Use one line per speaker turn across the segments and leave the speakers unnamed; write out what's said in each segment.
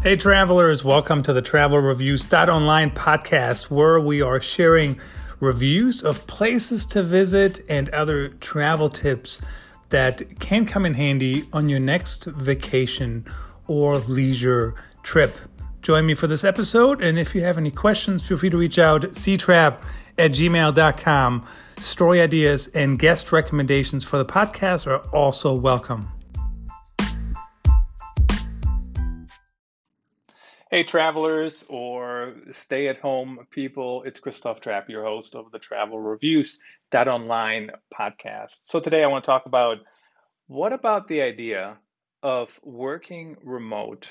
Hey, travelers, welcome to the Travel Reviews Online podcast, where we are sharing reviews of places to visit and other travel tips that can come in handy on your next vacation or leisure trip. Join me for this episode, and if you have any questions, feel free to reach out ctrap at gmail.com. Story ideas and guest recommendations for the podcast are also welcome. Hey, travelers or stay at home people, it's Christoph Trapp, your host of the Travel Reviews online podcast. So, today I want to talk about what about the idea of working remote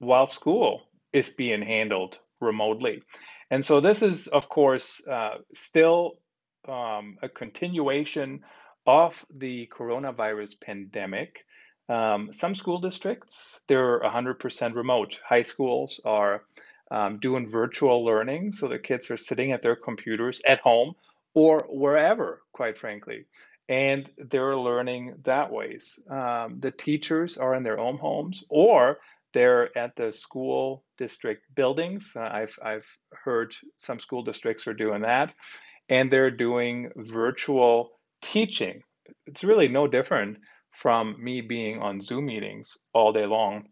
while school is being handled remotely? And so, this is, of course, uh, still um, a continuation of the coronavirus pandemic. Um, some school districts, they're 100% remote. High schools are um, doing virtual learning, so the kids are sitting at their computers at home or wherever, quite frankly, and they're learning that ways. Um, the teachers are in their own homes or they're at the school district buildings. Uh, I've, I've heard some school districts are doing that, and they're doing virtual teaching. It's really no different from me being on Zoom meetings all day long.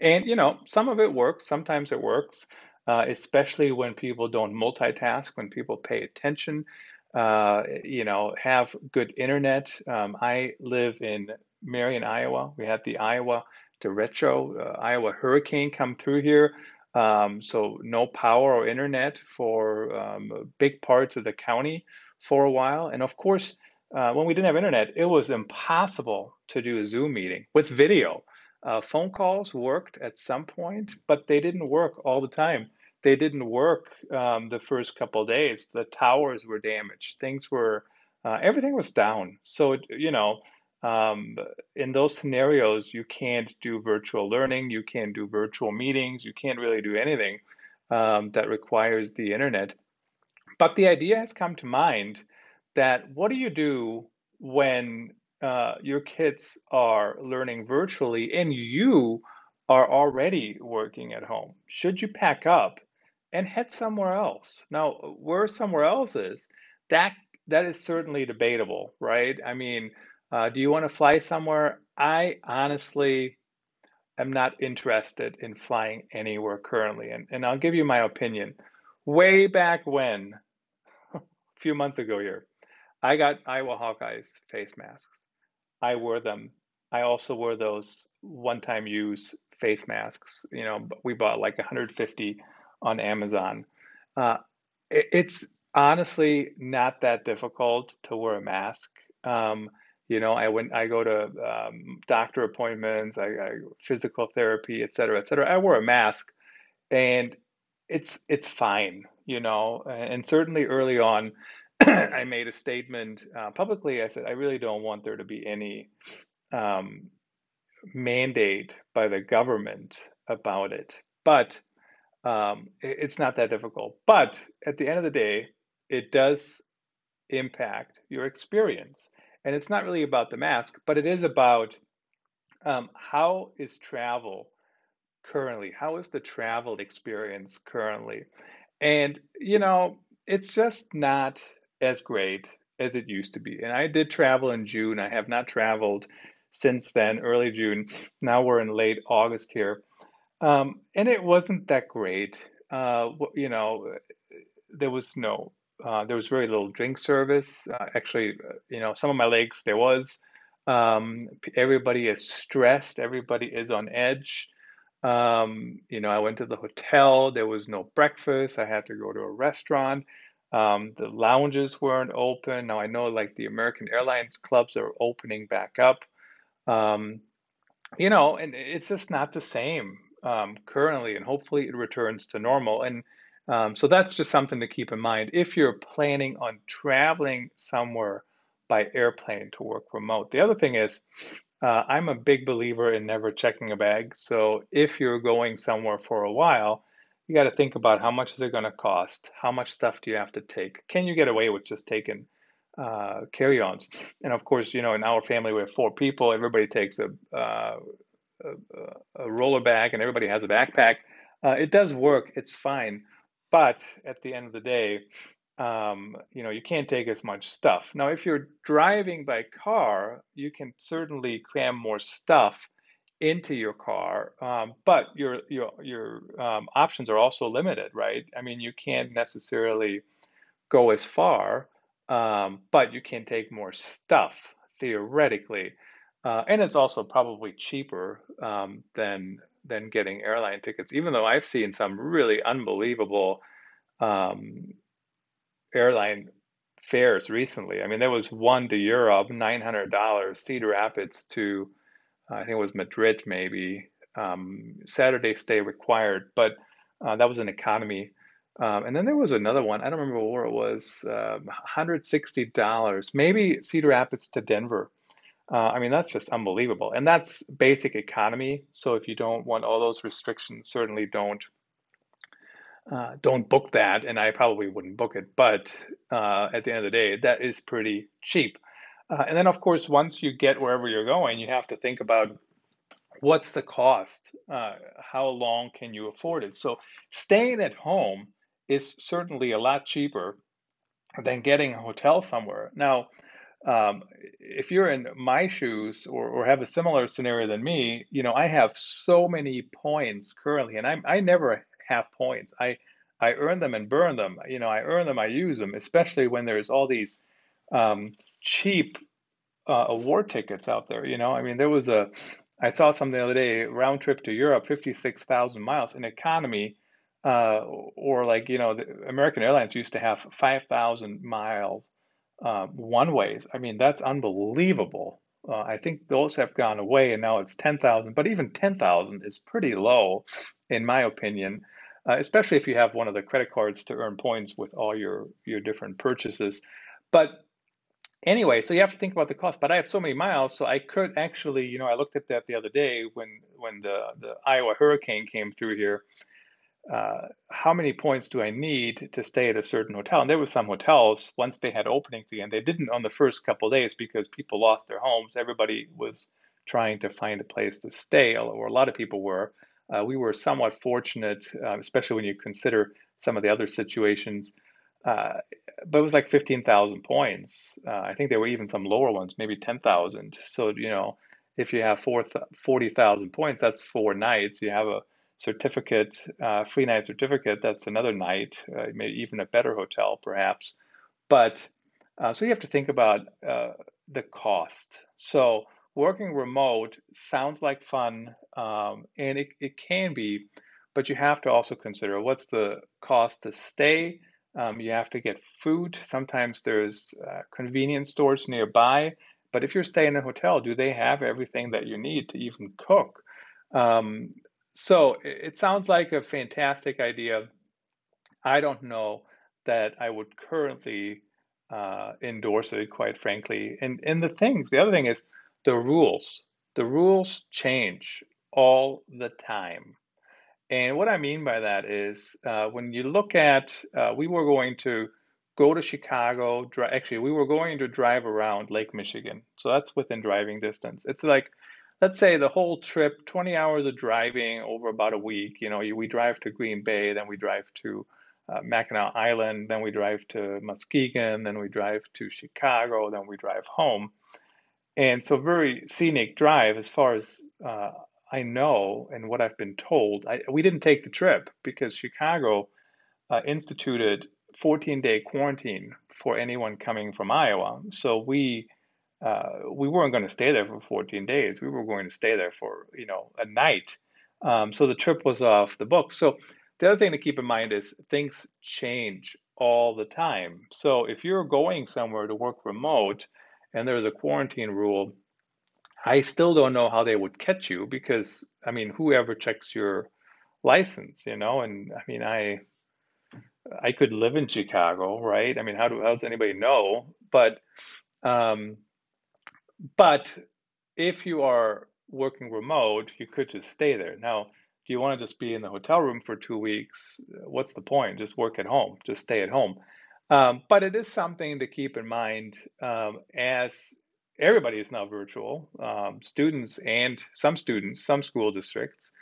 And, you know, some of it works, sometimes it works, uh, especially when people don't multitask, when people pay attention, uh, you know, have good internet. Um, I live in Marion, Iowa. We had the Iowa derecho, uh, Iowa hurricane come through here. Um, so no power or internet for um, big parts of the county for a while. And of course, uh, when we didn't have internet, it was impossible to do a Zoom meeting with video. Uh, phone calls worked at some point, but they didn't work all the time. They didn't work um, the first couple days. The towers were damaged. Things were, uh, everything was down. So, it, you know, um, in those scenarios, you can't do virtual learning, you can't do virtual meetings, you can't really do anything um, that requires the internet. But the idea has come to mind that what do you do when uh, your kids are learning virtually and you are already working at home? Should you pack up and head somewhere else? Now, where somewhere else is, that that is certainly debatable, right? I mean, uh, do you want to fly somewhere? I honestly am not interested in flying anywhere currently, and, and I'll give you my opinion. Way back when, a few months ago here, I got Iowa Hawkeyes face masks. I wore them. I also wore those one-time use face masks. You know, we bought like 150 on Amazon. Uh, it, it's honestly not that difficult to wear a mask. Um, you know, I went, I go to um, doctor appointments, I, I physical therapy, et cetera, et cetera. I wear a mask, and it's it's fine. You know, and certainly early on, I made a statement uh, publicly. I said, I really don't want there to be any um, mandate by the government about it. But um, it, it's not that difficult. But at the end of the day, it does impact your experience. And it's not really about the mask, but it is about um, how is travel currently? How is the travel experience currently? And, you know, it's just not as great as it used to be. And I did travel in June. I have not traveled since then, early June. Now we're in late August here. Um, and it wasn't that great. Uh, you know, there was no, uh, there was very little drink service. Uh, actually, uh, you know, some of my lakes there was. Um, everybody is stressed. Everybody is on edge. Um, you know, I went to the hotel. There was no breakfast. I had to go to a restaurant. Um, the lounges weren't open. Now I know like the American Airlines clubs are opening back up. Um, you know, and it's just not the same um, currently, and hopefully it returns to normal. And um, so that's just something to keep in mind if you're planning on traveling somewhere by airplane to work remote. The other thing is, uh, I'm a big believer in never checking a bag. So if you're going somewhere for a while, you got to think about how much is it going to cost? How much stuff do you have to take? Can you get away with just taking uh, carry-ons? And of course, you know, in our family we have four people. Everybody takes a uh, a, a roller bag and everybody has a backpack. Uh, it does work. It's fine. But at the end of the day, um, you know, you can't take as much stuff. Now, if you're driving by car, you can certainly cram more stuff into your car, um, but your your your um, options are also limited, right? I mean, you can't necessarily go as far, um, but you can take more stuff theoretically, uh, and it's also probably cheaper um, than than getting airline tickets. Even though I've seen some really unbelievable um, airline fares recently. I mean, there was one to Europe, nine hundred dollars, Cedar Rapids to I think it was Madrid, maybe. Um, Saturday stay required, but uh, that was an economy. Um, and then there was another one. I don't remember where it was. Uh, $160, maybe Cedar Rapids to Denver. Uh, I mean, that's just unbelievable. And that's basic economy. So if you don't want all those restrictions, certainly don't uh, don't book that. And I probably wouldn't book it. But uh, at the end of the day, that is pretty cheap. Uh, and then, of course, once you get wherever you're going, you have to think about what's the cost? Uh, how long can you afford it? So, staying at home is certainly a lot cheaper than getting a hotel somewhere. Now, um, if you're in my shoes or, or have a similar scenario than me, you know, I have so many points currently, and I, I never have points. I, I earn them and burn them. You know, I earn them, I use them, especially when there's all these um, cheap uh, award tickets out there. You know, I mean, there was a, I saw something the other day, round trip to Europe, 56,000 miles in economy, uh, or like, you know, American Airlines used to have 5,000 miles uh, one ways. I mean, that's unbelievable. Uh, I think those have gone away and now it's 10,000, but even 10,000 is pretty low, in my opinion. Uh, especially if you have one of the credit cards to earn points with all your your different purchases. But anyway, so you have to think about the cost. But I have so many miles, so I could actually, you know, I looked at that the other day when when the the Iowa hurricane came through here. Uh, how many points do I need to stay at a certain hotel? And there were some hotels once they had openings again. They didn't on the first couple days because people lost their homes. Everybody was trying to find a place to stay, or a lot of people were. Uh, we were somewhat fortunate, uh, especially when you consider some of the other situations uh, but it was like 15,000 points. Uh, I think there were even some lower ones, maybe 10,000. So, you know, if you have 40,000 points, that's four nights. You have a certificate, uh, free night certificate, that's another night, uh, maybe even a better hotel, perhaps. But uh, so you have to think about uh, the cost. So, working remote sounds like fun, um, and it, it can be, but you have to also consider what's the cost to stay um, you have to get food. Sometimes there's uh, convenience stores nearby. But if you're staying in a hotel, do they have everything that you need to even cook? Um, so it, it sounds like a fantastic idea. I don't know that I would currently uh, endorse it, quite frankly. And and the things, the other thing is the rules. The rules change all the time. And what I mean by that is uh, when you look at, uh, we were going to go to Chicago, dri- actually, we were going to drive around Lake Michigan. So that's within driving distance. It's like, let's say the whole trip, 20 hours of driving over about a week. You know, we drive to Green Bay, then we drive to uh, Mackinac Island, then we drive to Muskegon, then we drive to Chicago, then we drive home. And so, very scenic drive as far as uh, I know and what I've been told, I, we didn't take the trip because Chicago uh, instituted 14 day quarantine for anyone coming from Iowa. So we uh, we weren't going to stay there for 14 days. We were going to stay there for you know a night. Um, so the trip was off the books. So the other thing to keep in mind is things change all the time. So if you're going somewhere to work remote and there's a quarantine rule, I still don't know how they would catch you because I mean, whoever checks your license, you know, and I mean, I I could live in Chicago, right? I mean, how do how does anybody know? But um, but if you are working remote, you could just stay there. Now, do you want to just be in the hotel room for two weeks? What's the point? Just work at home. Just stay at home. Um, but it is something to keep in mind um, as everybody is now virtual, um, students and some students, some school districts,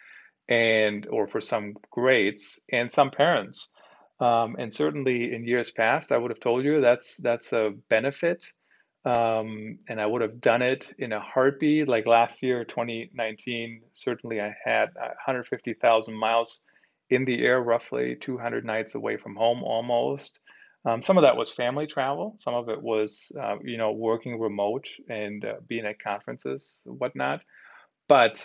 and or for some grades and some parents. Um, and certainly in years past, I would have told you that's that's a benefit. Um, and I would have done it in a heartbeat. Like last year, 2019, certainly I had 150,000 miles in the air, roughly 200 nights away from home almost. Um, some of that was family travel. Some of it was, uh, you know, working remote and uh, being at conferences, whatnot. But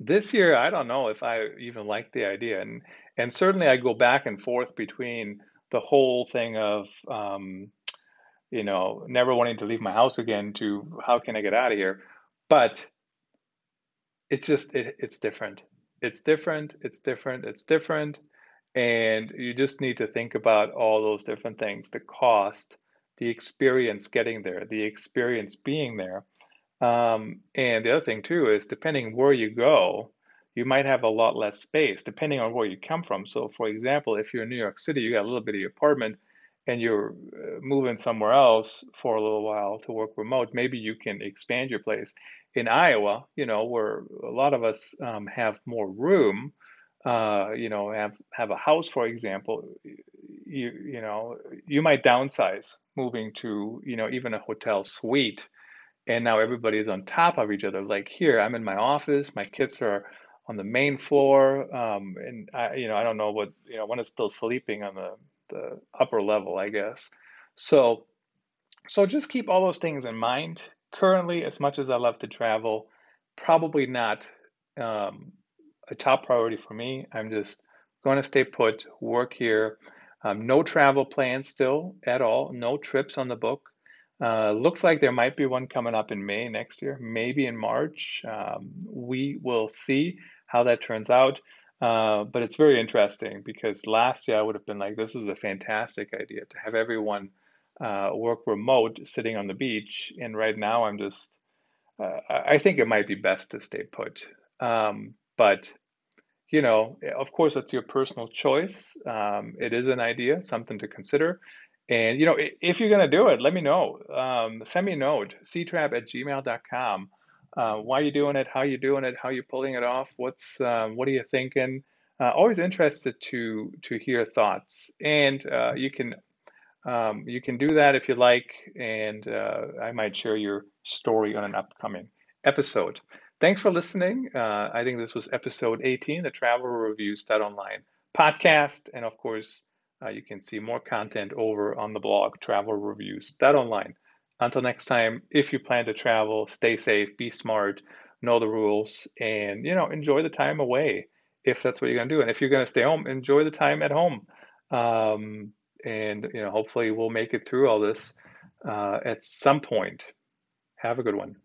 this year, I don't know if I even like the idea, and and certainly I go back and forth between the whole thing of, um, you know, never wanting to leave my house again to how can I get out of here, but it's just it, it's different. It's different. It's different. It's different. And you just need to think about all those different things the cost, the experience getting there, the experience being there. Um, and the other thing, too, is depending where you go, you might have a lot less space depending on where you come from. So, for example, if you're in New York City, you got a little bit of your apartment and you're uh, moving somewhere else for a little while to work remote, maybe you can expand your place. In Iowa, you know, where a lot of us um, have more room, uh, you know, have have a house, for example, you you know, you might downsize moving to, you know, even a hotel suite, and now everybody's on top of each other. Like here, I'm in my office, my kids are on the main floor, um, and I, you know, I don't know what, you know, one is still sleeping on the the upper level, I guess. So, so just keep all those things in mind. Currently, as much as I love to travel, probably not um, a top priority for me. I'm just going to stay put, work here. Um, no travel plans still at all. No trips on the book. Uh, looks like there might be one coming up in May next year, maybe in March. Um, we will see how that turns out. Uh, but it's very interesting because last year I would have been like, this is a fantastic idea to have everyone uh, work remote sitting on the beach. And right now I'm just, uh, I think it might be best to stay put. Um, but you know, of course, it's your personal choice. Um, it is an idea, something to consider. And, you know, if you're going to do it, let me know. Um, send me a note, ctrap at gmail.com. Uh, why you doing it? How you doing it? How you pulling it off? What's, um, what are you thinking? Uh, always interested to, to hear thoughts. And uh, you can, um, you can do that if you like. And uh, I might share your story on an upcoming episode. Thanks for listening. Uh, I think this was episode 18, the Travel Reviews Online podcast. And of course, uh, you can see more content over on the blog, Travel Reviews Online. Until next time, if you plan to travel, stay safe, be smart, know the rules, and you know enjoy the time away if that's what you're going to do. And if you're going to stay home, enjoy the time at home. Um, and you know, hopefully, we'll make it through all this uh, at some point. Have a good one.